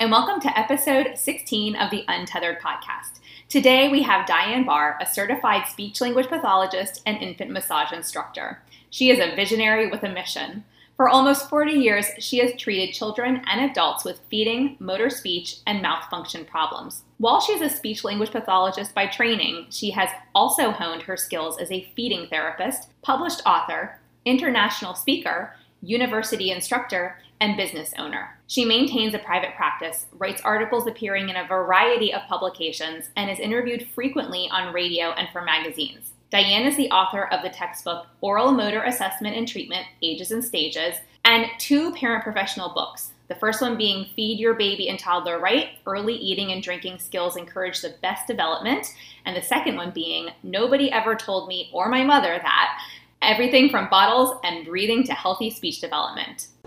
and welcome to episode 16 of the Untethered podcast. Today we have Diane Bahr, a certified speech language pathologist and infant massage instructor. She is a visionary with a mission. For almost 40 years, she has treated children and adults with feeding, motor speech, and mouth function problems. While she's a speech language pathologist by training, she has also honed her skills as a feeding therapist, published author, international speaker, university instructor, and business owner. She maintains a private practice, writes articles appearing in a variety of publications, and is interviewed frequently on radio and for magazines. Diane is the author of the textbook Oral Motor Assessment and Treatment Ages and Stages and two parent professional books. The first one being Feed Your Baby and Toddler Right Early Eating and Drinking Skills Encourage the Best Development. And the second one being Nobody Ever Told Me or My Mother That Everything from Bottles and Breathing to Healthy Speech Development.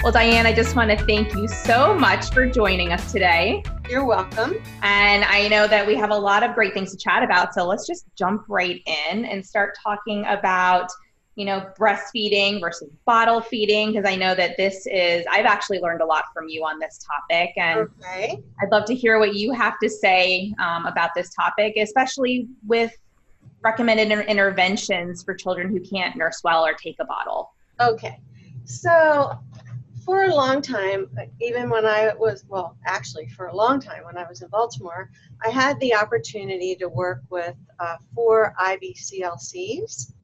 Well, Diane, I just want to thank you so much for joining us today. You're welcome. And I know that we have a lot of great things to chat about. So let's just jump right in and start talking about, you know, breastfeeding versus bottle feeding. Because I know that this is, I've actually learned a lot from you on this topic. And okay. I'd love to hear what you have to say um, about this topic, especially with recommended inter- interventions for children who can't nurse well or take a bottle. Okay. So for a long time, even when I was, well, actually, for a long time when I was in Baltimore, I had the opportunity to work with uh, four IBCLCs.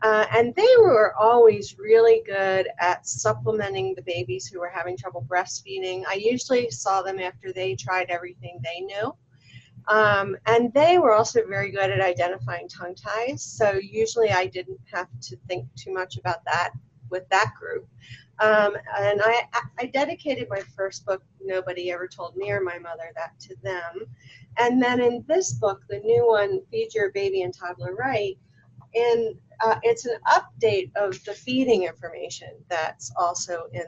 Uh, and they were always really good at supplementing the babies who were having trouble breastfeeding. I usually saw them after they tried everything they knew. Um, and they were also very good at identifying tongue ties. So usually I didn't have to think too much about that with that group. Um, and I, I dedicated my first book, Nobody Ever Told Me or My Mother That, to them. And then in this book, the new one, Feed Your Baby and Toddler Right, and uh, it's an update of the feeding information that's also in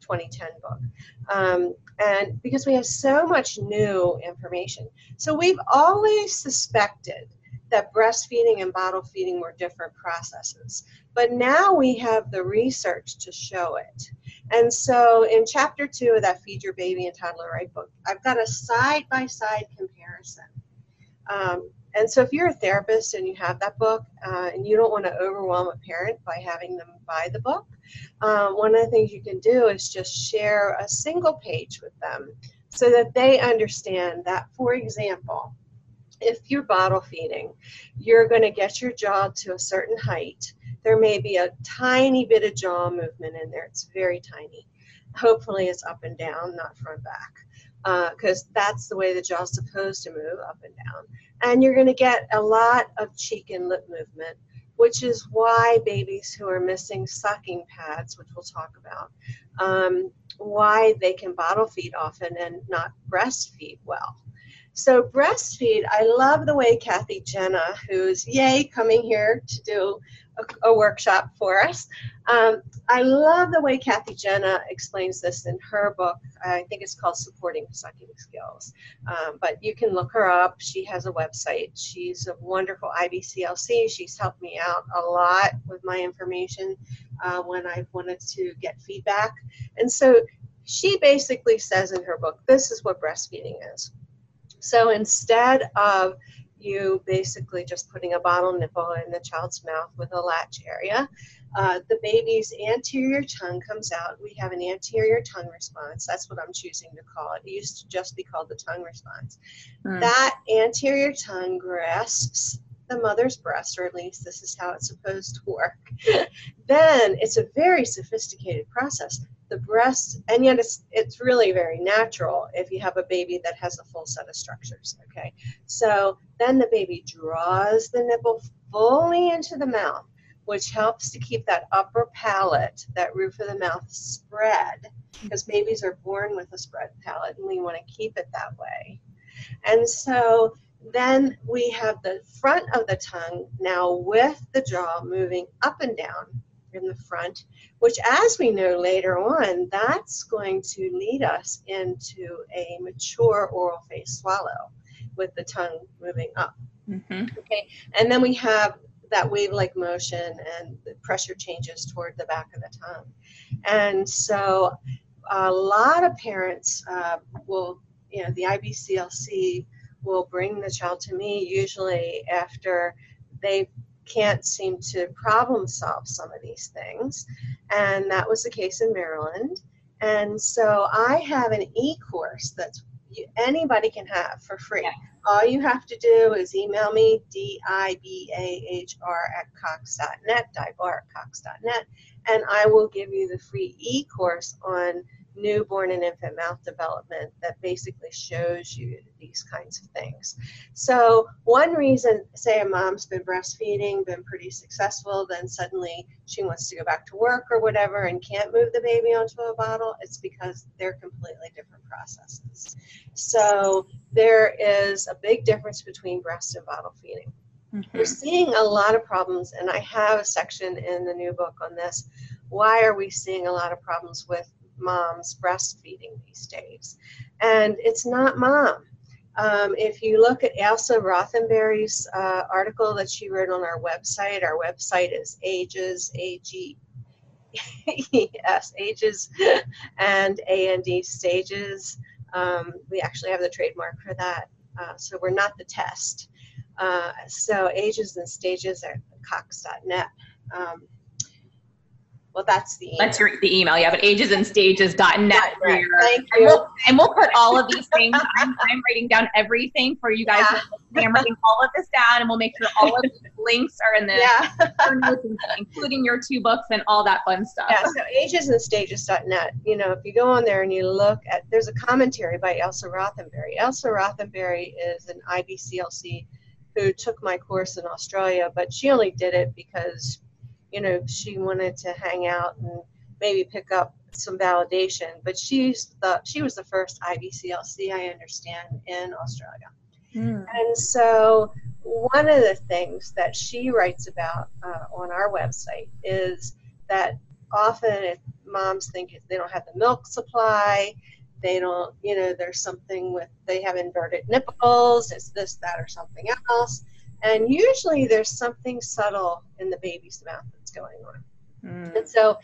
2010 book. Um, and because we have so much new information. So we've always suspected that breastfeeding and bottle feeding were different processes. But now we have the research to show it. And so in chapter two of that Feed Your Baby and Toddler Right book, I've got a side by side comparison. Um, and so if you're a therapist and you have that book uh, and you don't want to overwhelm a parent by having them buy the book, um, one of the things you can do is just share a single page with them so that they understand that, for example, if you're bottle feeding, you're going to get your jaw to a certain height. There may be a tiny bit of jaw movement in there. It's very tiny. Hopefully, it's up and down, not front back, because uh, that's the way the jaw's supposed to move up and down. And you're going to get a lot of cheek and lip movement, which is why babies who are missing sucking pads, which we'll talk about, um, why they can bottle feed often and not breastfeed well. So breastfeed, I love the way Kathy Genna, who's yay coming here to do a, a workshop for us. Um, I love the way Kathy Genna explains this in her book. I think it's called Supporting Sucking Skills. Um, but you can look her up. She has a website. She's a wonderful IBCLC. She's helped me out a lot with my information uh, when I've wanted to get feedback. And so she basically says in her book, this is what breastfeeding is. So instead of you basically just putting a bottle nipple in the child's mouth with a latch area, uh, the baby's anterior tongue comes out. We have an anterior tongue response. That's what I'm choosing to call it. It used to just be called the tongue response. Mm. That anterior tongue grasps the mother's breast, or at least this is how it's supposed to work. then it's a very sophisticated process. The breast, and yet it's it's really very natural if you have a baby that has a full set of structures. Okay, so then the baby draws the nipple fully into the mouth, which helps to keep that upper palate, that roof of the mouth spread, because babies are born with a spread palate, and we want to keep it that way. And so then we have the front of the tongue now with the jaw moving up and down in the front, which, as we know later on, that's going to lead us into a mature oral phase swallow with the tongue moving up. Mm-hmm. Okay, and then we have that wave like motion and the pressure changes toward the back of the tongue. And so a lot of parents uh, will, you know, the IBCLC will bring the child to me usually after they can't seem to problem solve some of these things. And that was the case in Maryland. And so I have an e course that's anybody can have for free. Yeah. All you have to do is email me, D I B A H R at cox.net, dibahr at cox.net, and I will give you the free e course on newborn and infant mouth development that basically shows you these kinds of things. So, one reason, say a mom's been breastfeeding, been pretty successful, then suddenly she wants to go back to work or whatever and can't move the baby onto a bottle, it's because they're completely different processes. So, there is a big difference between breast and bottle feeding. Mm-hmm. We're seeing a lot of problems, and I have a section in the new book on this. Why are we seeing a lot of problems with moms breastfeeding these days. And it's not mom. Um, if you look at Elsa Rothenberry's uh, article that she wrote on our website, our website is ages, A-G, yes, ages and A-N-D stages. Um, we actually have the trademark for that. Uh, so we're not the test. Uh, so ages and stages at cox.net. Um, well, that's the email. That's your the email, yeah. But agesandstages.net. Right. Thank you. And we'll, and we'll put all of these things. I'm, I'm writing down everything for you guys. Yeah. I'm writing all of this down, and we'll make sure all of the links are in the yeah. including your two books and all that fun stuff. Yeah. So agesandstages.net. You know, if you go on there and you look at, there's a commentary by Elsa Rothenberry. Elsa Rothenberry is an IBCLC who took my course in Australia, but she only did it because you know, she wanted to hang out and maybe pick up some validation. But she's the she was the first IBCLC I understand in Australia. Mm. And so one of the things that she writes about uh, on our website is that often moms think they don't have the milk supply, they don't, you know, there's something with they have inverted nipples, it's this, that, or something else. And usually there's something subtle in the baby's mouth going on. Mm. And so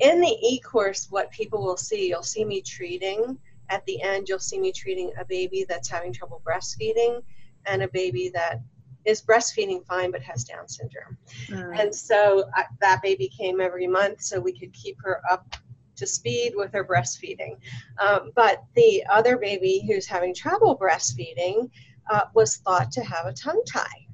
in the e course, what people will see, you'll see me treating. At the end, you'll see me treating a baby that's having trouble breastfeeding and a baby that is breastfeeding fine but has Down syndrome. Mm. And so I, that baby came every month so we could keep her up to speed with her breastfeeding. Um, but the other baby who's having trouble breastfeeding uh, was thought to have a tongue tie.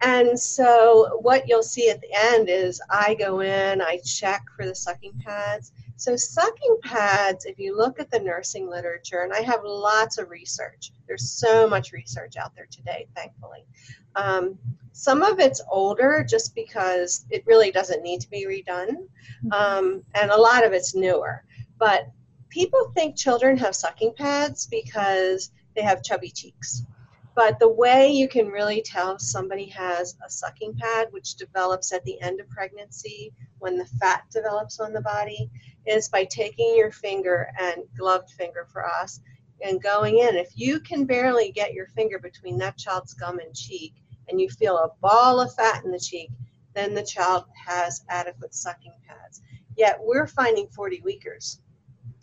And so what you'll see at the end is I go in, I check for the sucking pads. So sucking pads, if you look at the nursing literature, and I have lots of research, there's so much research out there today, thankfully. Um, some of it's older just because it really doesn't need to be redone, um, and a lot of it's newer. But people think children have sucking pads because they have chubby cheeks. But the way you can really tell if somebody has a sucking pad, which develops at the end of pregnancy when the fat develops on the body, is by taking your finger and gloved finger for us and going in. If you can barely get your finger between that child's gum and cheek and you feel a ball of fat in the cheek, then the child has adequate sucking pads. Yet we're finding 40 weekers.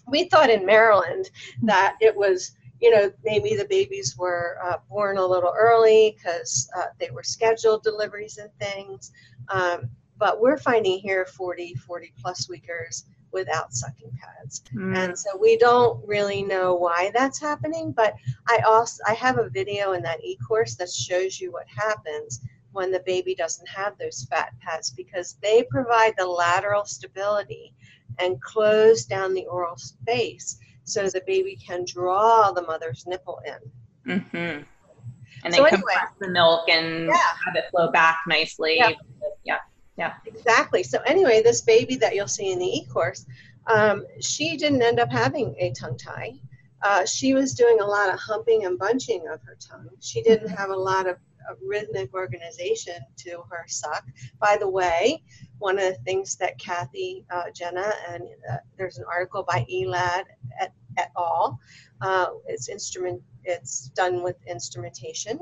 We thought in Maryland that it was you know, maybe the babies were uh, born a little early because uh, they were scheduled deliveries and things. Um, but we're finding here 40, 40 plus weekers without sucking pads. Mm. And so we don't really know why that's happening, but I also I have a video in that e-course that shows you what happens when the baby doesn't have those fat pads because they provide the lateral stability and close down the oral space so the baby can draw the mother's nipple in. Mm-hmm. And so then anyway, compress the milk and yeah. have it flow back nicely. Yeah. yeah. Yeah. Exactly. So anyway, this baby that you'll see in the e-course, um, she didn't end up having a tongue tie. Uh, she was doing a lot of humping and bunching of her tongue. She didn't mm-hmm. have a lot of rhythmic organization to her suck. By the way, one of the things that Kathy uh, Genna and uh, there's an article by Elad et, et al. Uh, it's instrument. It's done with instrumentation.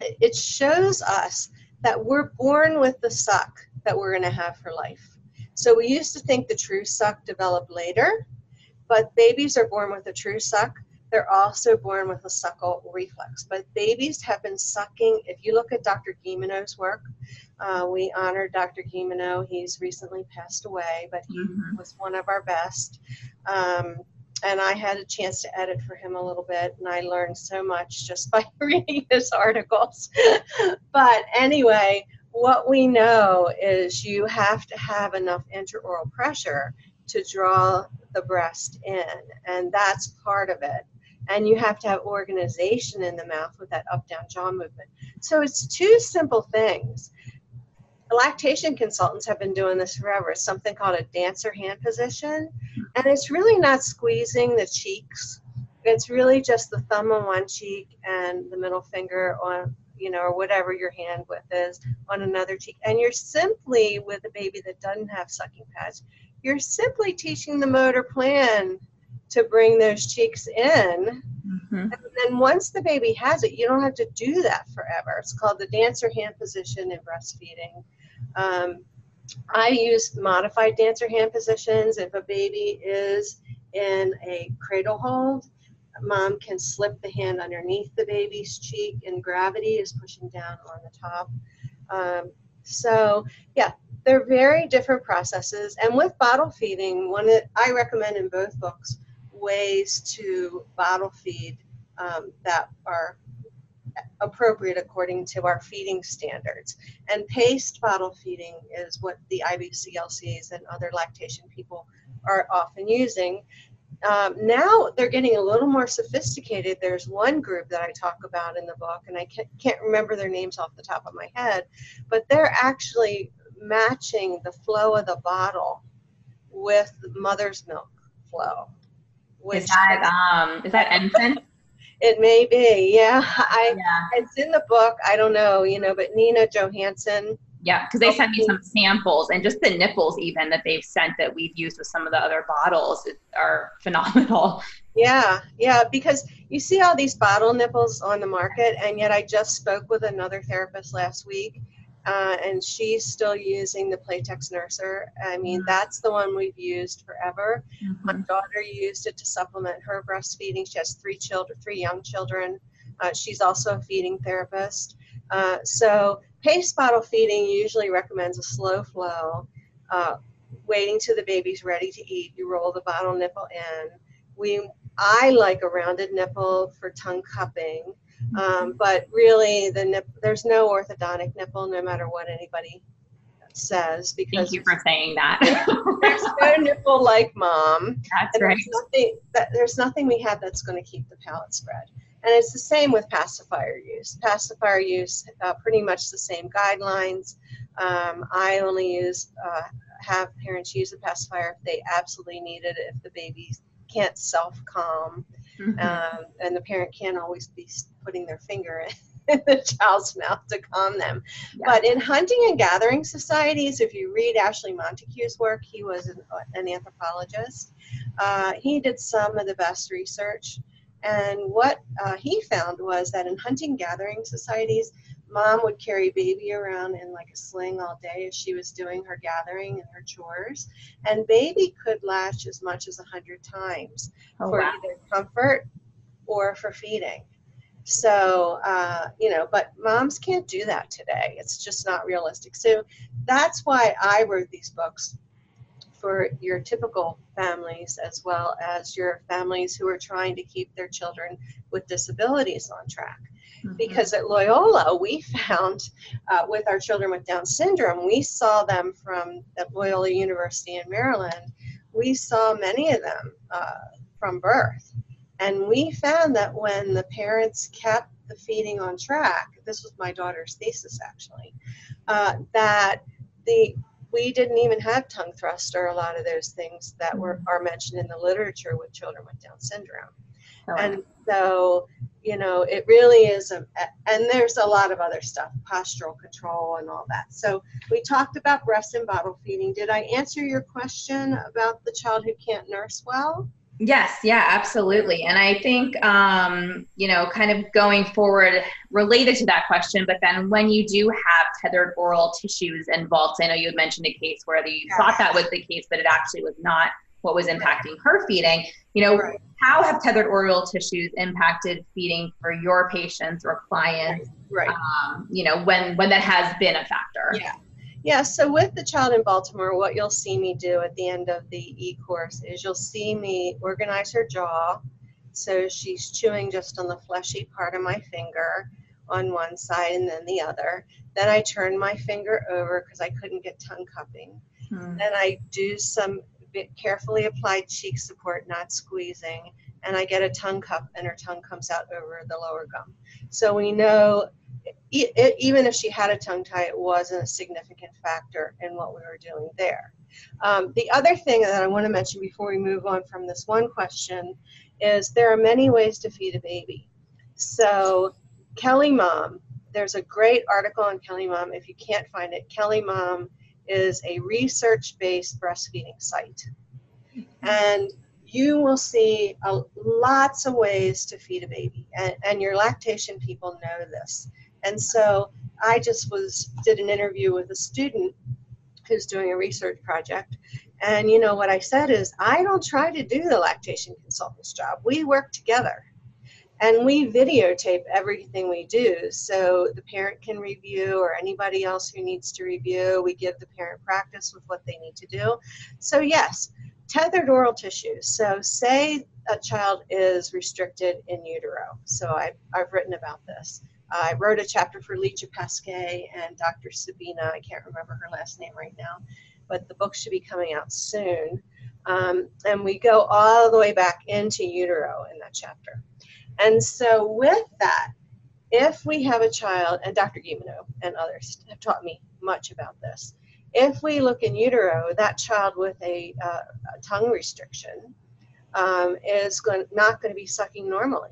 It shows us that we're born with the suck that we're going to have for life. So we used to think the true suck developed later, but babies are born with a true suck they're also born with a suckle reflex. But babies have been sucking. If you look at Dr. Guilleminault's work, uh, we honor Dr. Guilleminault. He's recently passed away, but he mm-hmm. was one of our best. Um, and I had a chance to edit for him a little bit, and I learned so much just by reading his articles. but anyway, what we know is you have to have enough intraoral pressure to draw the breast in, and that's part of it and you have to have organization in the mouth with that up down jaw movement. So it's two simple things. Lactation consultants have been doing this forever. It's something called a dancer hand position, and it's really not squeezing the cheeks. It's really just the thumb on one cheek and the middle finger on, you know, or whatever your hand width is on another cheek. And you're simply, with a baby that doesn't have sucking pads, you're simply teaching the motor plan to bring those cheeks in. Mm-hmm. And then once the baby has it, you don't have to do that forever. It's called the dancer hand position in breastfeeding. Um, I use modified dancer hand positions. If a baby is in a cradle hold, mom can slip the hand underneath the baby's cheek and gravity is pushing down on the top. Um, so, yeah, they're very different processes. And with bottle feeding, one that I recommend in both books ways to bottle feed um, that are appropriate according to our feeding standards. And paced bottle feeding is what the IBCLCs and other lactation people are often using. Um, now they're getting a little more sophisticated. There's one group that I talk about in the book, and I can't, can't remember their names off the top of my head, but they're actually matching the flow of the bottle with mother's milk flow. Which is that um is that Ensign? It may be, yeah. I yeah. it's in the book. I don't know, you know, but Nina Johansson. Yeah, because they sent me some samples and just the nipples even that they've sent that we've used with some of the other bottles are phenomenal. Yeah, yeah, because you see all these bottle nipples on the market, and yet I just spoke with another therapist last week uh, and she's still using the Playtex Nurser. I mean, mm-hmm. that's the one we've used forever. Mm-hmm. My daughter used it to supplement her breastfeeding. She has three children, three young children. Uh, she's also a feeding therapist. Uh, so, pace bottle feeding usually recommends a slow flow, uh, waiting till the baby's ready to eat. You roll the bottle nipple in. We, I like a rounded nipple for tongue cupping. Um, but really, the nip, there's no orthodontic nipple, no matter what anybody says. Because thank you for saying that. there's no nipple like mom. That's right. There's nothing, that, there's nothing we have that's going to keep the palate spread. And it's the same with pacifier use. Pacifier use, uh, pretty much the same guidelines. Um, I only use uh, have parents use a pacifier if they absolutely need it. If the baby can't self calm, mm-hmm. um, and the parent can't always be putting their finger in the child's mouth to calm them. Yeah. But in hunting and gathering societies, if you read Ashley Montagu's work, he was an, an anthropologist. Uh, he did some of the best research. And what uh, he found was that in hunting gathering societies, mom would carry baby around in like a sling all day as she was doing her gathering and her chores and baby could latch as much as 100 times oh, for wow. either comfort or for feeding. So uh, you know but moms can't do that today. It's just not realistic. So that's why i wrote these books for your typical families as well as your families who are trying to keep their children with disabilities on track Mm-hmm. Because at Loyola, we found uh, with our children with Down syndrome, we saw them from at Loyola University in Maryland. we saw many of them uh, from birth. And we found that when the parents kept the feeding on track, this was my daughter's thesis actually, uh, that the we didn't even have tongue thrust or a lot of those things that were are mentioned in the literature with children with Down syndrome. Oh. And so, you know, it really is a, and there's a lot of other stuff, postural control and all that. So we talked about breast and bottle feeding. Did I answer your question about the child who can't nurse well? Yes, yeah, absolutely. And I think, um, you know, kind of going forward related to that question, but then when you do have tethered oral tissues involved, I know you had mentioned a case where you yeah. thought that was the case, but it actually was not what was impacting her feeding. You know, right. How have tethered oral tissues impacted feeding for your patients or clients? Right. Um, you know, when when that has been a factor. Yeah. Yeah, so with the child in Baltimore, what you'll see me do at the end of the e course is you'll see me organize her jaw. So she's chewing just on the fleshy part of my finger on one side and then the other. Then I turn my finger over because I couldn't get tongue cupping. Hmm. Then I do some carefully applied cheek support, not squeezing, and I get a tongue cup and her tongue comes out over the lower gum. So we know it, even if she had a tongue tie, it wasn't a significant factor in what we were doing there. Um, the other thing that I want to mention before we move on from this one question is there are many ways to feed a baby. So, KellyMom, there's a great article on KellyMom. If you can't find it, KellyMom is a research based breastfeeding site. Mm-hmm. And you will see a, lots of ways to feed a baby, and, and your lactation people know this. And so I just was did an interview with a student who's doing a research project. And you know what I said is I don't try to do the lactation consultant's job. We work together. And we videotape everything we do so the parent can review or anybody else who needs to review. We give the parent practice with what they need to do. So, yes, tethered oral tissues. So, say a child is restricted in utero. So, I, I've written about this. I wrote a chapter for Licia Paskay and Dr. Sabina. I can't remember her last name right now, but the book should be coming out soon. Um, and we go all the way back into utero in that chapter. And so, with that, if we have a child, and Dr. Guilleminault and others have taught me much about this, if we look in utero, that child with a, uh, a tongue restriction um, is going, not going to be sucking normally.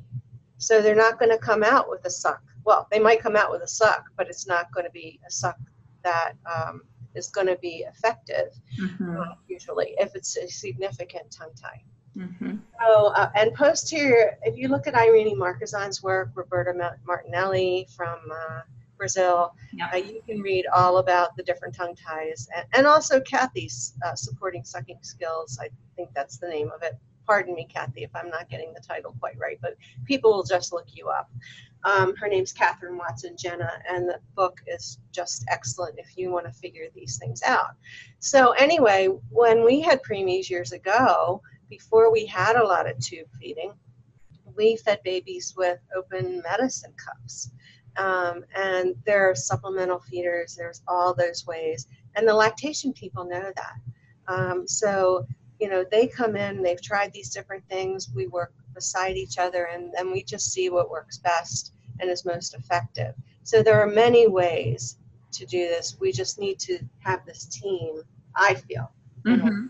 So they're not going to come out with a suck well, they might come out with a suck, but it's not going to be a suck that um, is going to be effective mm-hmm. uh, usually if it's a significant tongue tie. Mm-hmm. So, uh, and posterior, if you look at Irene Marchesan's work, Roberta Martinelli from uh, Brazil, uh, you can read all about the different tongue ties, and, and also Kathy's uh, supporting sucking skills. I think that's the name of it. Pardon me, Kathy, if I'm not getting the title quite right, but people will just look you up. Um, her name's Catherine Watson Genna, and the book is just excellent if you want to figure these things out. So, anyway, when we had preemies years ago, before we had a lot of tube feeding, we fed babies with open medicine cups. Um, and there are supplemental feeders, there's all those ways. And the lactation people know that. Um, so, you know, they come in, they've tried these different things, we work beside each other and then we just see what works best and is most effective. So there are many ways to do this. We just need to have this team, I feel. Mm-hmm.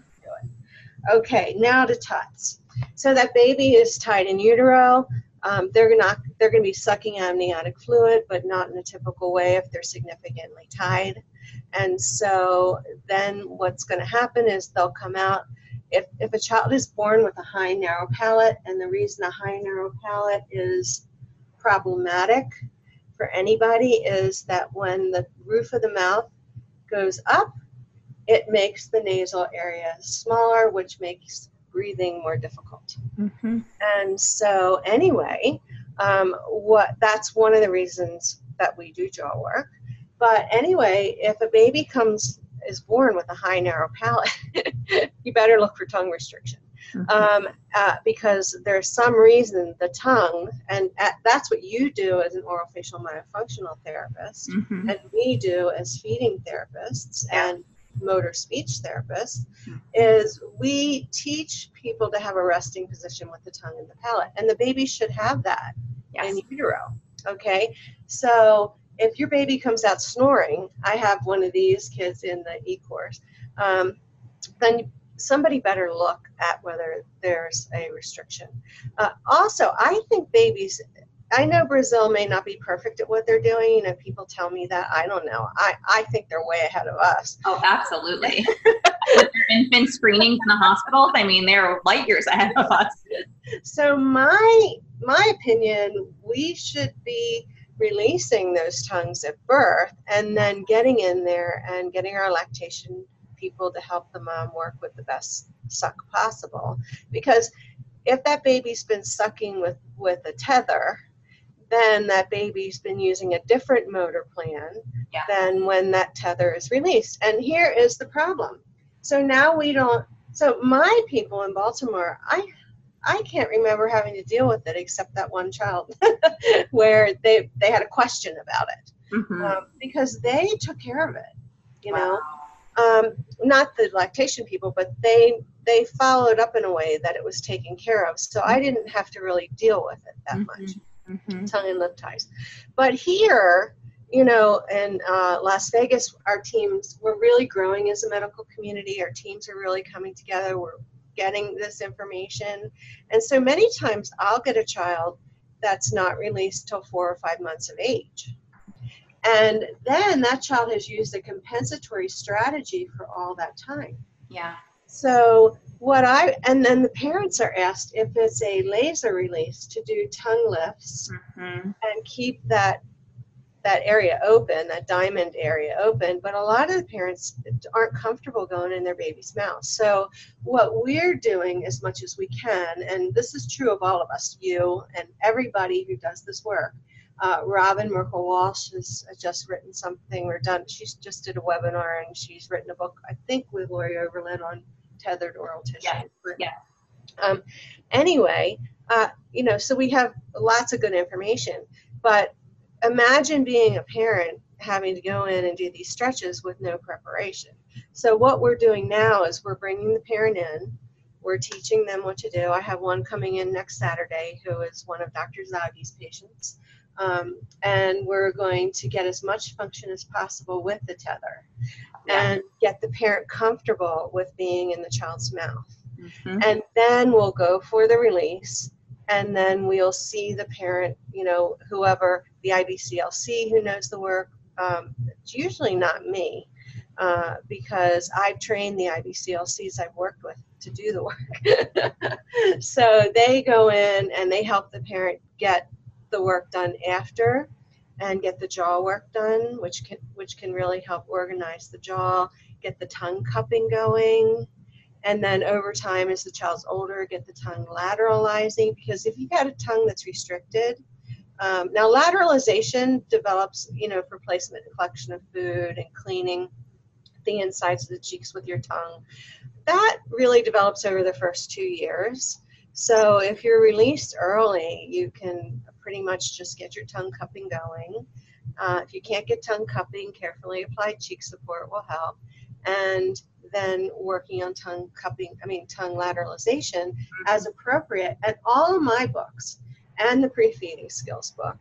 Okay, now to tuts. So that baby is tied in utero. Um, they're not they're going to be sucking amniotic fluid, but not in a typical way if they're significantly tied. And so then what's going to happen is they'll come out if, if a child is born with a high narrow palate, and the reason a high narrow palate is problematic for anybody is that when the roof of the mouth goes up, it makes the nasal area smaller, which makes breathing more difficult. Mm-hmm. And so, anyway, um, what that's one of the reasons that we do jaw work. But anyway, if a baby comes is born with a high narrow palate, you better look for tongue restriction. Mm-hmm. Um, uh, because there's some reason the tongue, and at, that's what you do as an oral facial myofunctional therapist, mm-hmm. and we do as feeding therapists. And motor speech therapists is we teach people to have a resting position with the tongue and the palate and the baby should have that Yes. in utero okay? So if your baby comes out snoring i have one of these kids in the e-course um, then somebody better look at whether there's a restriction. Uh, also i think babies I know Brazil may not be perfect at what they're doing. You know, people tell me that. I don't know. I, I think they're way ahead of us. Oh, absolutely. With their infant screenings in the hospitals, I mean, they're light years ahead of us. So my my opinion, we should be releasing those tongues at birth and then getting in there and getting our lactation people to help the mom work with the best suck possible. Because if that baby's been sucking with, with a tether, then that baby's been using a different motor plan Yeah. than when that tether is released. And here is the problem. So now we don't so my people in Baltimore, I I can't remember having to deal with it except that one child where they they had a question about it Mhm. um, because they took care of it. You Wow. know, um, not the lactation people, but they they followed up in a way that it was taken care of. So I didn't have to really deal with it that much Mhm. tongue and lip ties. But here, you know, in uh, Las Vegas, our teams, we're really growing as a medical community. Our teams are really coming together. We're getting this information. And so many times I'll get a child that's not released till four or five months of age. And then that child has used a compensatory strategy for all that time. Yeah. So what I and then the parents are asked if it's a laser release to do tongue lifts Mhm. and keep that that area open, that diamond area open. But a lot of the parents aren't comfortable going in their baby's mouth. So what we're doing as much as we can, and this is true of all of us, you and everybody who does this work. Uh, Robyn Merkel Walsh has just written something. We're done. She's just did a webinar and she's written a book, I think, with Lori Overland on tethered oral tissue. Yes, yes. Um, anyway, uh, you know, so we have lots of good information, but imagine being a parent having to go in and do these stretches with no preparation. So what we're doing now is we're bringing the parent in. We're teaching them what to do. I have one coming in next Saturday who is one of Dr. Zaghi's patients. Um, and we're going to get as much function as possible with the tether Yeah. and get the parent comfortable with being in the child's mouth Mhm. and then we'll go for the release and then we'll see the parent you know whoever the ibclc who knows the work um, it's usually not me uh, because i've trained the ibclcs i've worked with to do the work so they go in and they help the parent get the work done after and get the jaw work done which can which can really help organize the jaw get the tongue cupping going. And then over time as the child's older get the tongue lateralizing because if you've got a tongue that's restricted um, now lateralization develops you know for placement and collection of food and cleaning the insides of the cheeks with your tongue. That really develops over the first two years. So if you're released early you can pretty much just get your tongue cupping going uh, if you can't get tongue cupping carefully applied cheek support will help and then working on tongue cupping, I mean, tongue lateralization as appropriate. And all of my books and the pre feeding skills book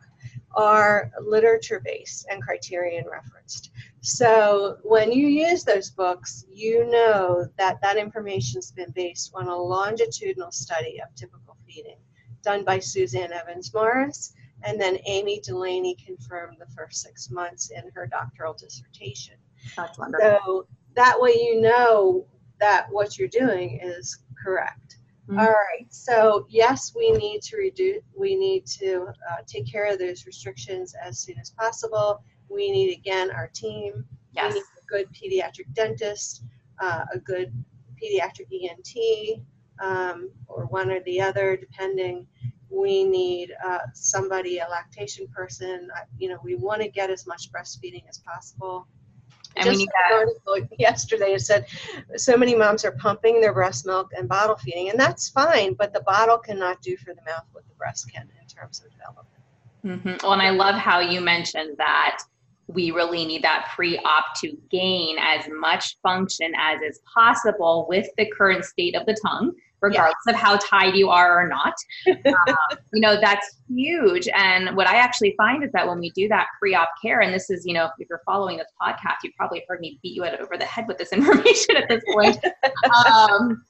are literature based and criterion referenced. So when you use those books, you know that that information's been based on a longitudinal study of typical feeding done by Suzanne Evans Morris. And then Amy Delaney confirmed the first six months in her doctoral dissertation. That's wonderful. So that way you know that what you're doing is correct. Mhm. All right. So yes, we need to reduce. We need to uh, take care of those restrictions as soon as possible. We need again our team. Yes. We need a good pediatric dentist, uh, a good pediatric ENT, um, or one or the other, depending. We need uh, somebody, a lactation person. You know, we want to get as much breastfeeding as possible. And we Just need an article yesterday it said so many moms are pumping their breast milk and bottle feeding, and that's fine, but the bottle cannot do for the mouth what the breast can in terms of development. hmm Well, and I love how you mentioned that we really need that pre-op to gain as much function as is possible with the current state of the tongue regardless of how tied you are or not. Um, you know, that's huge. And what I actually find is that when we do that pre op care, and this is, you know, if you're following this podcast, you've probably heard me beat you over the head with this information at this point. um,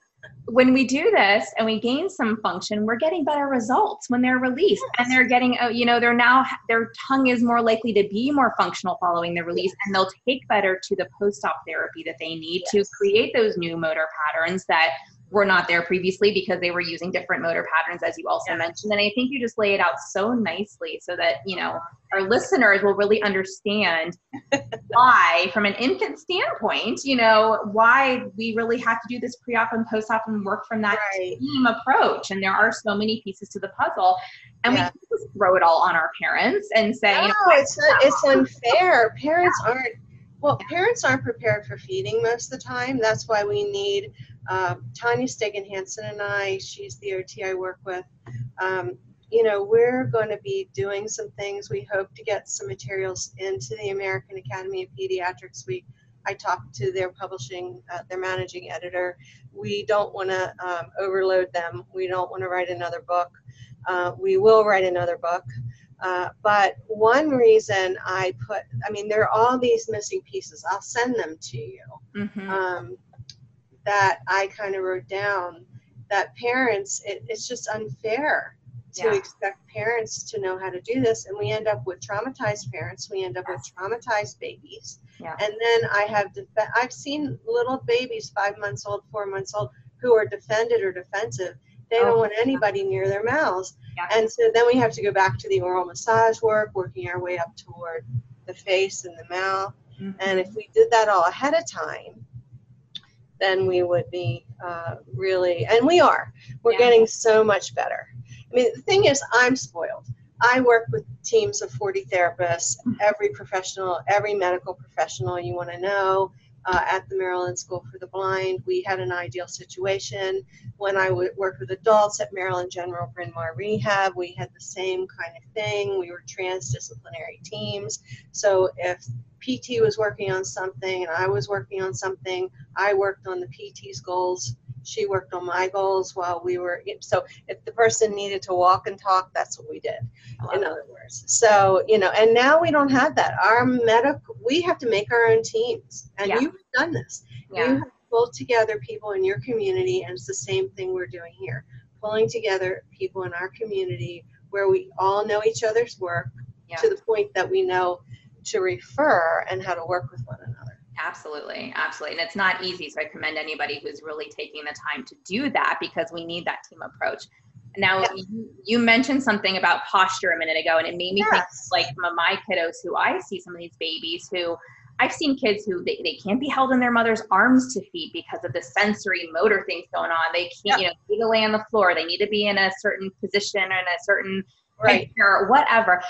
when we do this and we gain some function, we're getting better results when they're released, yes. and they're getting, uh, you know, they're now their tongue is more likely to be more functional following the release, and they'll take better to the post-op therapy that they need yes. to create those new motor patterns that were not there previously because they were using different motor patterns as you also yeah. mentioned and i think you just lay it out so nicely so that you know our listeners will really understand why from an infant standpoint you know why we really have to do this pre-op and post-op and work from that right. team approach and there are so many pieces to the puzzle and yeah. we just throw it all on our parents and say no, you know, it's, a, it's unfair parents yeah. aren't well, parents aren't prepared for feeding most of the time. That's why we need uh, Tanya Stegan Hansen and I, she's the OT I work with. Um, you know, we're going to be doing some things. We hope to get some materials into the American Academy of Pediatrics. We, I talked to their publishing, uh, their managing editor. We don't want to um, overload them. We don't want to write another book. Uh, we will write another book. Uh, but one reason I put, I mean, there are all these missing pieces. I'll send them to you. Mm-hmm. Um, that I kind of wrote down that parents, it, it's just unfair to yeah. expect parents to know how to do this. And we end up with traumatized parents. We end up with traumatized babies. Yeah. And then I have, def- I've seen little babies, five months old, four months old, who are defended or defensive. They don't oh. want anybody near their mouths. Yeah. And so then we have to go back to the oral massage work, working our way up toward the face and the mouth. Mm-hmm. And if we did that all ahead of time, then we would be uh, really, and we are, we're yeah. getting so much better. I mean, the thing is, I'm spoiled. I work with teams of 40 therapists, mm-hmm. every professional, every medical professional you want to know. Uh, at the Maryland School for the Blind, we had an ideal situation. When I w- worked with adults at Maryland General Bryn Mawr Rehab, we had the same kind of thing. We were transdisciplinary teams. So if PT was working on something and I was working on something. I worked on the PT's goals. She worked on my goals while we were. So if the person needed to walk and talk, that's what we did. In other words, so you know, and now we don't have that. Our medical, we have to make our own teams, and yeah. you've done this. Yeah. You have pulled together people in your community, and it's the same thing we're doing here, pulling together people in our community where we all know each other's work yeah. to the point that we know to refer and how to work with one another. Absolutely, absolutely. And it's not easy. So I commend anybody who's really taking the time to do that because we need that team approach. Now, yes. you, you, mentioned something about posture a minute ago, and it made me yes. think like of my kiddos who I see some of these babies who I've seen kids who they, they can't be held in their mother's arms to feed because of the sensory motor things going on. They can't, you know, need to lay on the floor. They need to be in a certain position and a certain right. or whatever.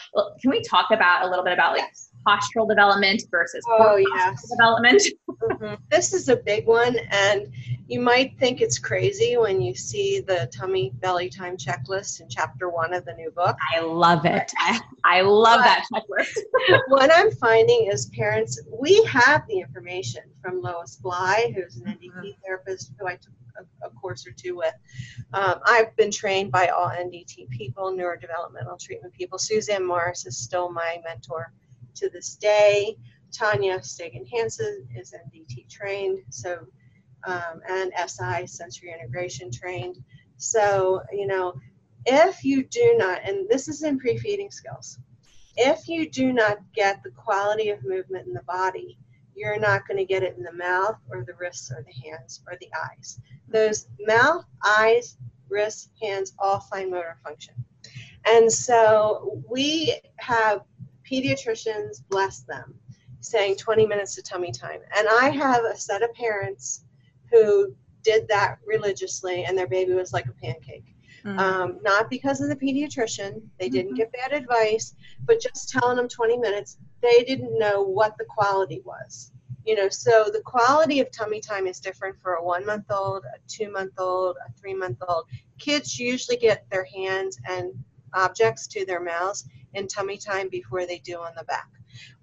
Can we talk about a little bit about like yes postural development versus oh, yes. development. mm-hmm. This is a big one, and you might think it's crazy when you see the tummy belly time checklist in chapter one of the new book. I love it. I, I love that checklist. what I'm finding is parents, we have the information from Lois Bly, who's an NDT mm-hmm. therapist who I took a, a, course or two with. Um, I've been trained by all NDT people, neurodevelopmental treatment people. Suzanne Morris is still my mentor to this day. Tanya Stegan Hansen is NDT trained, so um, and SI sensory integration trained. So you know, if you do not, and this is in pre-feeding skills, if you do not get the quality of movement in the body, you're not going to get it in the mouth or the wrists or the hands or the eyes. Those mouth, eyes, wrists, hands, all fine motor function. And so we have pediatricians, bless them, saying 20 minutes to tummy time. And I have a set of parents who did that religiously, and their baby was like a pancake. Mm-hmm. Um, not because of the pediatrician, they didn't mm-hmm. get bad advice, but just telling them 20 minutes, they didn't know what the quality was. You know, so the quality of tummy time is different for a one month old, a two month old, a three month old. Kids usually get their hands and objects to their mouths in tummy time before they do on the back.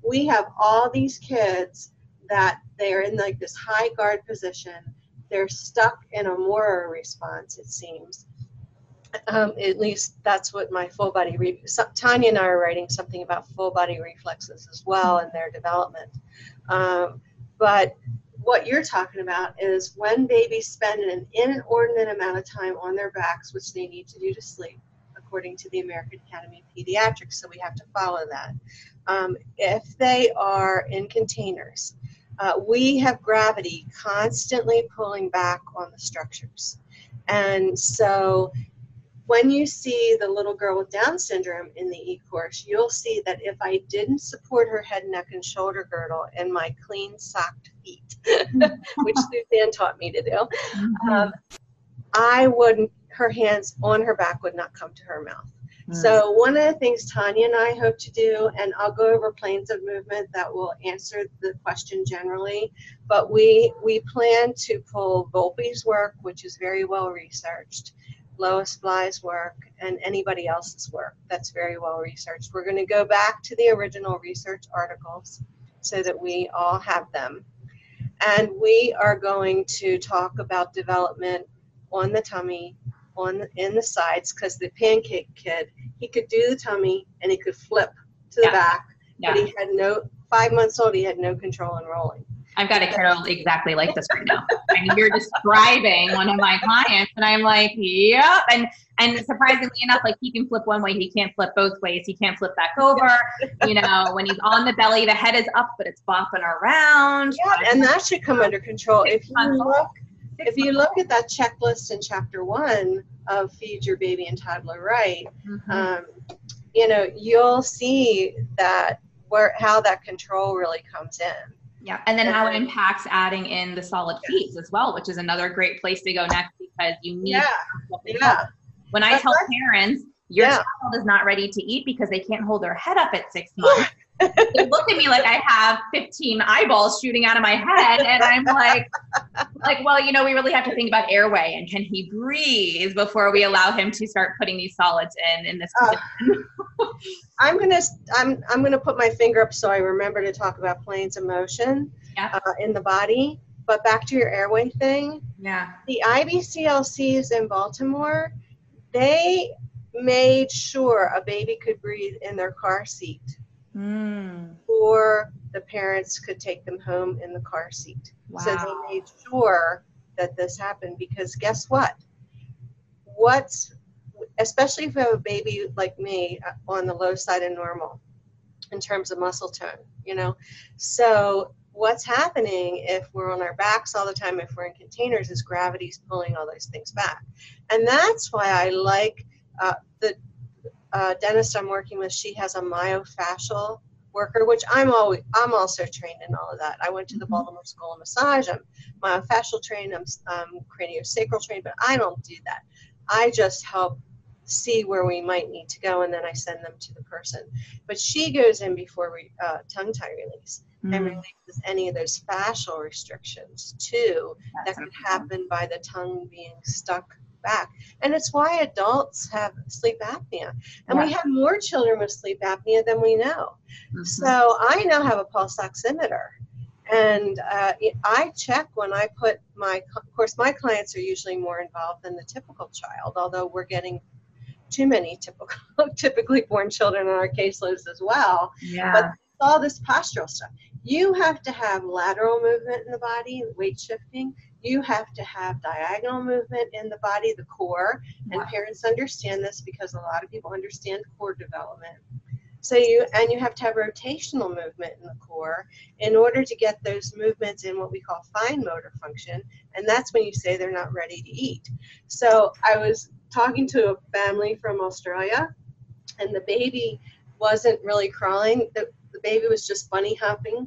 We have all these kids that they're in like this high guard position. They're stuck in a Moro response, it seems. Um, at least that's what my full body. Re- Tanya and I are writing something about full body reflexes as well and their development. Um, but what you're talking about is when babies spend an inordinate amount of time on their backs, which they need to do to sleep, according to the American Academy of Pediatrics. So we have to follow that. Um, if they are in containers, uh, we have gravity constantly pulling back on the structures. And so when you see the little girl with Down syndrome in the e-course, you'll see that if I didn't support her head, neck, and shoulder girdle in my clean socked feet, which Suzanne taught me to do, mm-hmm. um, I wouldn't, her hands on her back would not come to her mouth. Mm. So one of the things Tanya and I hope to do, and I'll go over planes of movement that will answer the question generally, but we we plan to pull Volpe's work, which is very well researched, Lois Bly's work, and anybody else's work that's very well researched. We're going to go back to the original research articles so that we all have them. And we are going to talk about development on the tummy, on the, in the sides, because the pancake kid, he could do the tummy and he could flip to the yeah. back, yeah. but he had no, five months old, he had no control in rolling. I've got a kiddo exactly like this right now. I mean, you're describing one of my clients, and I'm like, yep. And and surprisingly enough, like he can flip one way, he can't flip both ways. He can't flip back over. You know, when he's on the belly, the head is up, but it's bopping around. Yeah, and that should come under control. If you look, if you look at that checklist in chapter one of Feed Your Baby and Toddler Right, mm-hmm. um, you know, you'll see that where how that control really comes in. Yeah, and then how it impacts adding in the solid feeds as well, which is another great place to go next because you need. Yeah. yeah. When I tell parents, your yeah. child is not ready to eat because they can't hold their head up at six months. They look at me like I have 15 eyeballs shooting out of my head, and I'm like, like, well, you know, we really have to think about airway and can he breathe before we allow him to start putting these solids in in this uh, position. Uh, I'm gonna, I'm, I'm gonna put my finger up so I remember to talk about planes of motion yeah. uh, in the body. But back to your airway thing. Yeah. The IBCLCs in Baltimore, they made sure a baby could breathe in their car seat mm. or the parents could take them home in the car seat. Wow. So they made sure that this happened because guess what? What's especially if you have a baby like me uh, on the low side of normal in terms of muscle tone, you know. So what's happening if we're on our backs all the time, if we're in containers, is gravity's pulling all those things back. And that's why I like uh, the uh, dentist I'm working with, she has a myofascial worker, which I'm always I'm also trained in all of that. I went to the mm-hmm. Baltimore School of Massage. I'm myofascial trained. I'm um, craniosacral trained, but I don't do that. I just help see where we might need to go, and then I send them to the person. But she goes in before we uh, tongue tie release mm-hmm. and releases any of those fascial restrictions too That's that could happen by the tongue being stuck back. And it's why adults have sleep apnea. And yeah. we have more children with sleep apnea than we know. Mm-hmm. So I now have a pulse oximeter. And uh, I check when I put my, of course, my clients are usually more involved than the typical child, although we're getting too many typical, typically born children on our caseloads as well. Yeah. But all this postural stuff. You have to have lateral movement in the body, weight shifting you have to have diagonal movement in the body, the core, and wow. parents understand this because a lot of people understand core development. So you and you have to have rotational movement in the core in order to get those movements in what we call fine motor function, and that's when you say they're not ready to eat. So I was talking to a family from Australia, and the baby wasn't really crawling. The, the baby was just bunny hopping,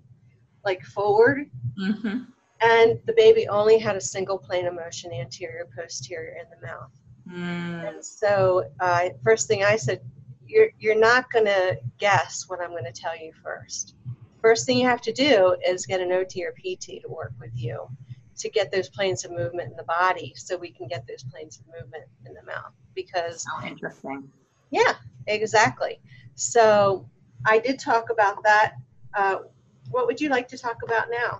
like forward. Mm-hmm and the baby only had a single plane of motion anterior posterior in the mouth. Mm. and so uh, first thing i said you're, you're not going to guess what i'm going to tell you first. First thing you have to do is get an ot or pt to work with you to get those planes of movement in the body so we can get those planes of movement in the mouth. Because oh, interesting. Yeah exactly. So i did talk about that. Uh, what would you like to talk about now?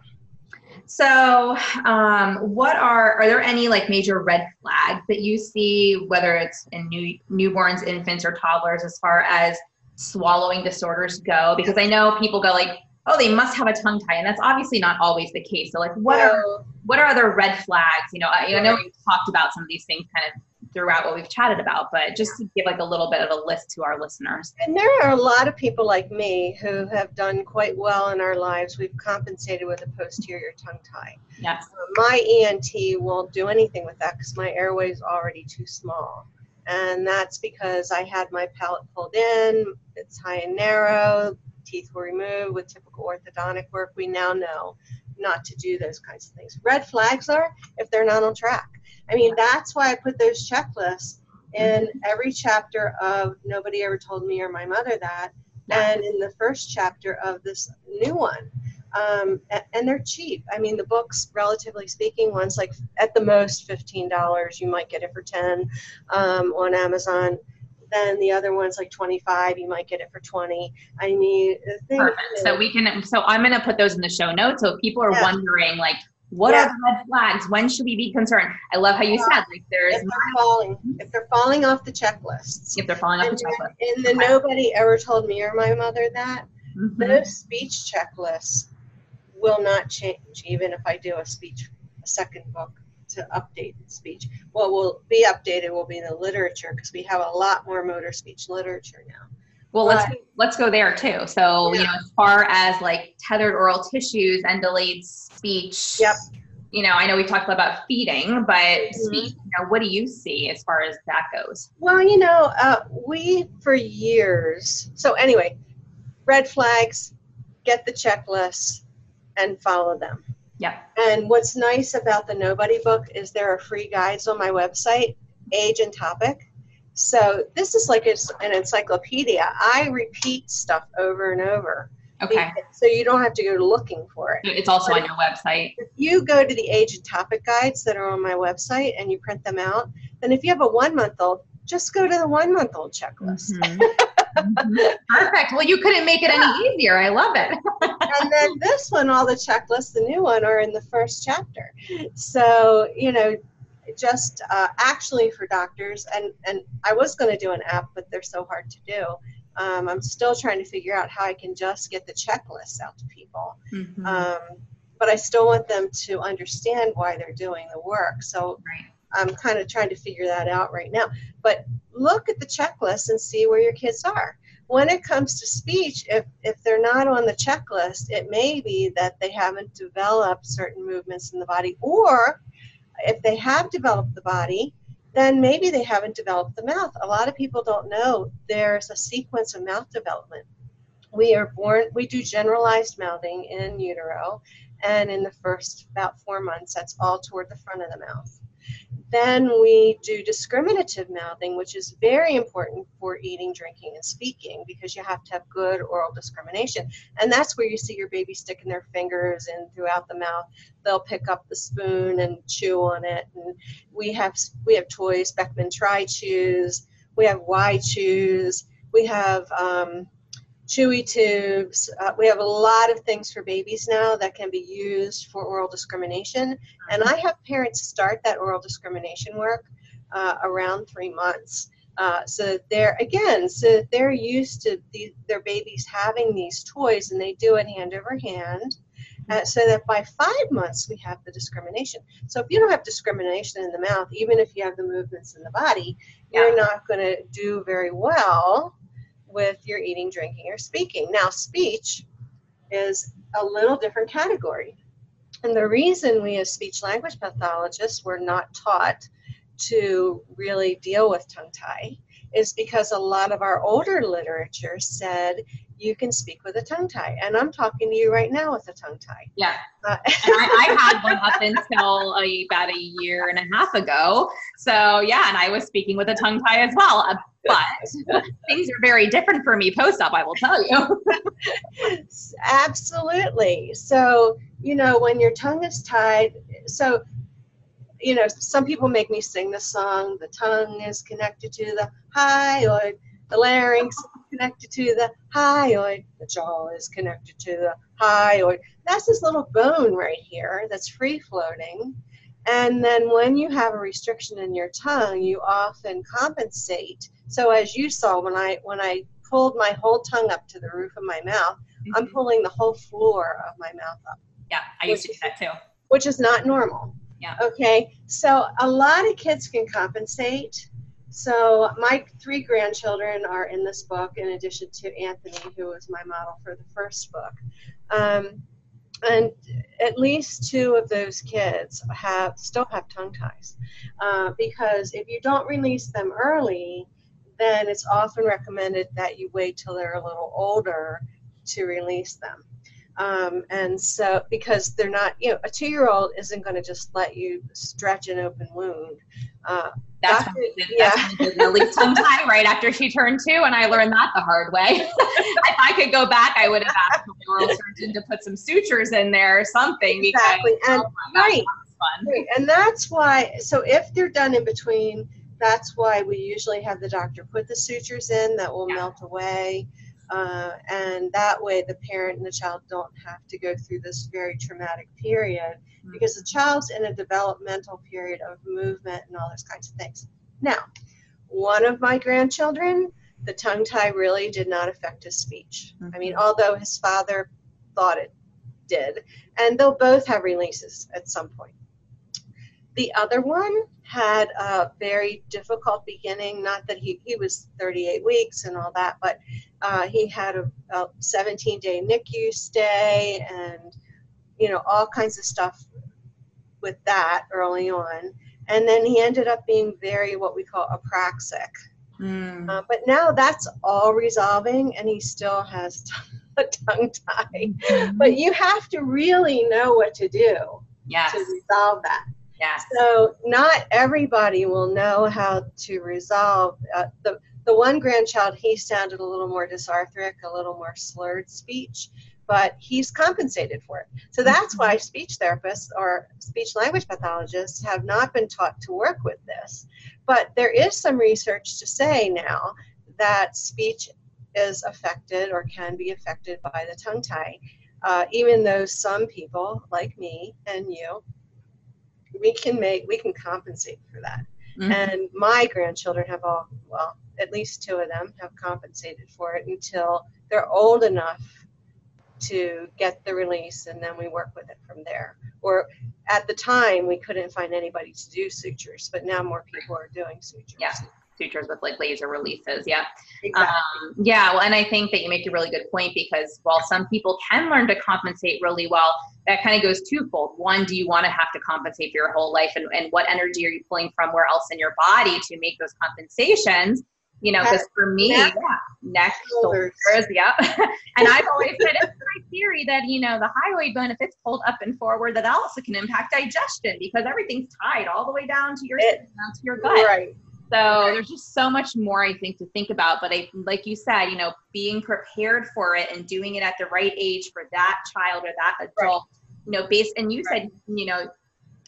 So, um, what are are there any like major red flags that you see, whether it's in new newborns, infants, or toddlers, as far as swallowing disorders go? Because I know people go like, "Oh, they must have a tongue tie," and that's obviously not always the case. So, like, what are what are other red flags? You know, I, I know we've talked about some of these things kind of throughout what we've chatted about, but just to give like a little bit of a list to our listeners. And there are a lot of people like me who have done quite well in our lives. We've compensated with a posterior tongue tie. Yes. Uh, my ENT won't do anything with that because my airway is already too small. And that's because I had my palate pulled in, it's high and narrow, teeth were removed with typical orthodontic work. We now know not to do those kinds of things. Red flags are if they're not on track. I mean, that's why I put those checklists in every chapter of Nobody Ever Told Me or My Mother That, and in the first chapter of this new one. Um, and they're cheap. I mean, the books, relatively speaking, one's like at the most fifteen dollars. You might get it for ten um, on Amazon. Then the other one's like twenty five. You might get it for twenty. I mean, perfect. Is, so we can. So I'm going to put those in the show notes. So if people are yeah. wondering, like, what yeah. are the red flags? When should we be concerned? I love how you said like there's if they're falling if they're falling off the checklists. If they're falling off the checklist. And the nobody ever told me or my mother that mm-hmm. those speech checklists will not change even if I do a speech a second book to update speech. What will be updated will be the literature because we have a lot more motor speech literature now. Well, but, let's let's go there too. So, yeah. you know, as far as like tethered oral tissues and delayed speech. Yep. You know, I know we've talked about feeding, but mm-hmm. speech, you know, what do you see as far as that goes? Well, you know, uh, we for years. So anyway, red flags, get the checklist, and follow them. Yeah. And what's nice about the Nobody book is there are free guides on my website, age and topic so this is like an encyclopedia. I repeat stuff over and over. Okay. So you don't have to go looking for it. It's also but on your website. If you go to the age and topic guides that are on my website and you print them out, then if you have a one month old, just go to the one month old checklist. Mm-hmm. mm-hmm. Perfect. Well, you couldn't make it yeah. any easier. I love it. and then this one, all the checklists, the new one, are in the first chapter. So, you know, just uh, actually for doctors, and, and I was going to do an app, but they're so hard to do. Um, I'm still trying to figure out how I can just get the checklists out to people. Mm-hmm. Um, but I still want them to understand why they're doing the work. So right. I'm kind of trying to figure that out right now. But look at the checklist and see where your kids are. When it comes to speech, if, if they're not on the checklist, it may be that they haven't developed certain movements in the body or if they have developed the body, then maybe they haven't developed the mouth. A lot of people don't know there's a sequence of mouth development. We are born, we do generalized mouthing in utero, and in the first about four months, that's all toward the front of the mouth. Then we do discriminative mouthing, which is very important for eating, drinking, and speaking because you have to have good oral discrimination. And that's where you see your baby sticking their fingers in throughout the mouth. They'll pick up the spoon and chew on it. And we have we have toys, Beckman Tri Chews. We have Y Chews. We have um, chewy tubes. Uh, we have a lot of things for babies now that can be used for oral discrimination. And I have parents start that oral discrimination work uh, around three months. Uh, so they're again, so they're used to the, their babies having these toys, and they do it hand over hand. Uh, so that by five months we have the discrimination. So if you don't have discrimination in the mouth, even if you have the movements in the body, yeah. you're not going to do very well with your eating, drinking, or speaking. Now, speech is a little different category. And the reason we, as speech language pathologists, were not taught to really deal with tongue tie is because a lot of our older literature said you can speak with a tongue tie. And I'm talking to you right now with a tongue tie. Yeah. Uh, I, I, had one up until a, about a year and a half ago. So, yeah, and I was speaking with a tongue tie as well. Uh, but things are very different for me post op, I will tell you. Absolutely. So, you know, when your tongue is tied, so you know, some people make me sing the song, the tongue is connected to the hyoid, the larynx, connected to the hyoid. The jaw is connected to the hyoid. That's this little bone right here that's free floating. And then when you have a restriction in your tongue, you often compensate. So as you saw when I when I pulled my whole tongue up to the roof of my mouth, mm-hmm. I'm pulling the whole floor of my mouth up. Yeah, I used to do that too. Which is not normal. Yeah. Okay. So a lot of kids can compensate. So my three grandchildren are in this book, in addition to Anthony, who was my model for the first book. Um, and at least two of those kids have still have tongue ties, uh, because if you don't release them early, then it's often recommended that you wait till they're a little older to release them. Um, and so, because they're not, you know, a two year old isn't going to just let you stretch an open wound. Uh, that's did, yeah. that's when least tie right after she turned two, and I learned that the hard way. if I could go back, I would have asked the oral surgeon to put some sutures in there or something. Exactly, because, and oh right, right, and that's why. So if they're done in between, that's why we usually have the doctor put the sutures in that will yeah. melt away. Uh, and that way the parent and the child don't have to go through this very traumatic period mm-hmm. because the child's in a developmental period of movement and all those kinds of things. Now, one of my grandchildren, the tongue tie really did not affect his speech. Mm-hmm. I mean, mm-hmm. although his father thought it did, and they'll both have releases at some point. The other one had a very difficult beginning, not that he, he was 38 weeks and all that, but uh, he had a, a 17 day NICU stay and, you know, all kinds of stuff with that early on. And then he ended up being very what we call apraxic. Mm. Uh, but now that's all resolving, and he still has a tongue tie. Mm-hmm. But you have to really know what to do yes. to resolve that. Yes. So not everybody will know how to resolve uh, the the one grandchild. He sounded a little more dysarthric, a little more slurred speech, but he's compensated for it. So that's why mm-hmm. speech therapists or speech language pathologists have not been taught to work with this. But there is some research to say now that speech is affected or can be affected by the tongue tie. Uh, even though some people, like me and you, we can make we can compensate for that. Mm-hmm. and my grandchildren have all well at least two of them have compensated for it until they're old enough to get the release and then we work with it from there. Or at the time we couldn't find anybody to do sutures but now more people are doing sutures. Yeah sutures with like laser releases. Yeah. Exactly. Um, yeah. Well, and I think that you make a really good point because while some people can learn to compensate really well, that kind of goes twofold. One, do you want to have to compensate for your whole life? And, and what energy are you pulling from where else in your body to make those compensations? You know, because for me, neck, yeah, neck shoulders, yeah. and I've always said it's my theory that, you know, the hyoid bone, if it's pulled up and forward, that also can impact digestion because everything's tied all the way down to your, it, down to your gut. Right. So there's just so much more I think to think about. But I, like you said, you know, being prepared for it and doing it at the right age for that child or that adult, right. you know, based. And you right. said, you know,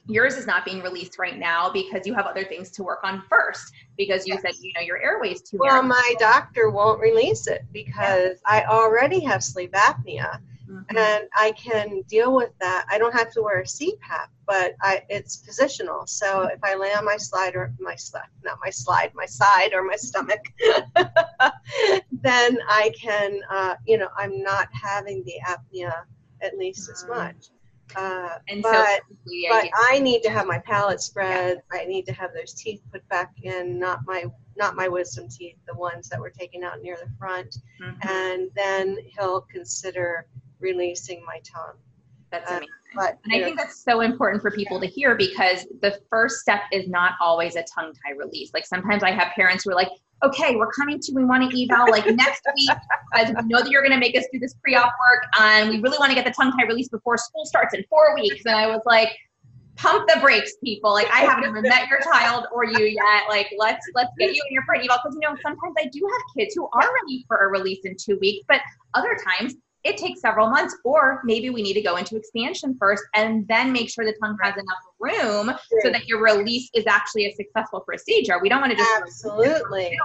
yours is not being released right now because you have other things to work on first. Because you yes. said, you know, your airways too. Well, my doctor won't release it because yeah. I already have sleep apnea mm-hmm. and I can deal with that. I don't have to wear a CPAP, but I, it's positional. So mm-hmm. if I lay on my slide or my slide, not my slide, my side or my stomach, then I can, uh, you know, I'm not having the apnea at least mm-hmm. as much. Uh, and but, so, yeah, but yeah. I need to have my palate spread. Yeah. I need to have those teeth put back in, not my not my wisdom teeth, the ones that were taken out near the front. Mm-hmm. And then he'll consider releasing my tongue. That's uh, amazing. But, and I know, think that's so important for people to hear because the first step is not always a tongue tie release. Like sometimes I have parents who are like, okay, we're coming to, we want to eval like next week. As we know that you're going to make us do this pre-op work and we really want to get the tongue tie release before school starts in four weeks. And I was like, pump the brakes, people. Like I haven't even met your child or you yet. Like let's let's get you in your pre eval because you know sometimes I do have kids who are ready for a release in two weeks, but other times it takes several months, or maybe we need to go into expansion first and then make sure the tongue has enough room so that your release is actually a successful procedure. We don't want to just absolutely.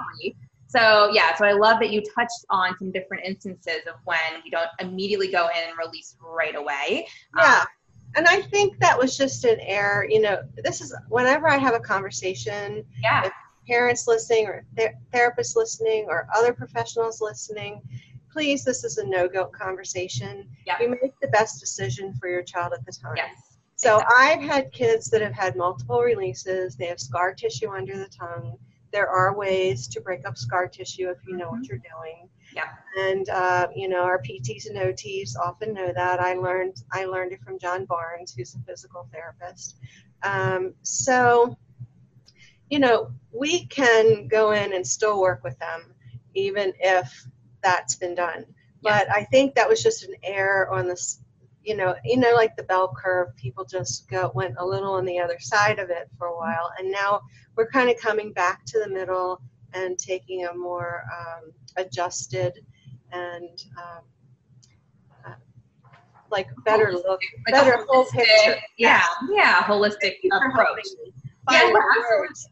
So yeah, so I love that you touched on some different instances of when we don't immediately go in and release right away. Yeah. Um, and I think that was just an error. You know, this is whenever I have a conversation, yeah. parents listening or th- therapists listening or other professionals listening, please, this is a no-go conversation. Yep. You make the best decision for your child at the time. Yes. So exactly. I've had kids that have had multiple releases. They have scar tissue under the tongue. There are ways to break up scar tissue if you know mm-hmm. what you're doing. Yeah. And uh, you know our PTs and OTs often know that. I learned I learned it from John Barnes, who's a physical therapist. Um, so, you know, we can go in and still work with them, even if that's been done. Yeah. But I think that was just an error on this you know, you know, like the bell curve, people just go went a little on the other side of it for a while, and now we're kind of coming back to the middle and taking a more um, adjusted and um, uh, like better holistic, look, like better whole picture. Yeah, yeah, holistic approach. Yeah,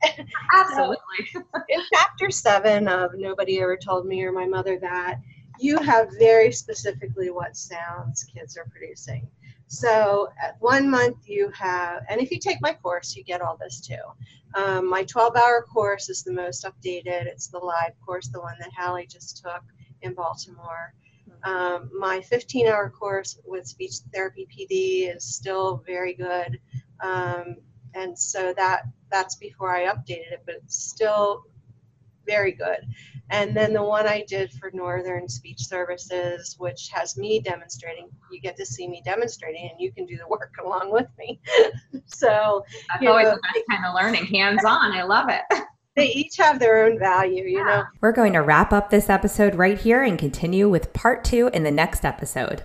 absolutely. absolutely. so, in chapter seven of Nobody Ever Told Me or My Mother That, you have very specifically what sounds kids are producing. So at one month you have, and if you take my course, you get all this too. Um, my 12 hour course is the most updated. It's the live course, the one that Hallie just took in Baltimore. Um, my 15 hour course with speech therapy PD is still very good. Um, and so that that's before I updated it, but it's still very good. And then the one I did for Northern Speech Services, which has me demonstrating, you get to see me demonstrating and you can do the work along with me. so that's always know, the best kind of learning, hands on. I love it. They each have their own value, you know. We're going to wrap up this episode right here and continue with part two in the next episode.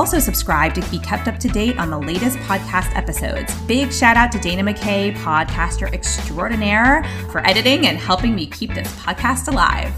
also subscribe to be kept up to date on the latest podcast episodes. Big shout out to Dana McKay, podcaster extraordinaire, for editing and helping me keep this podcast alive.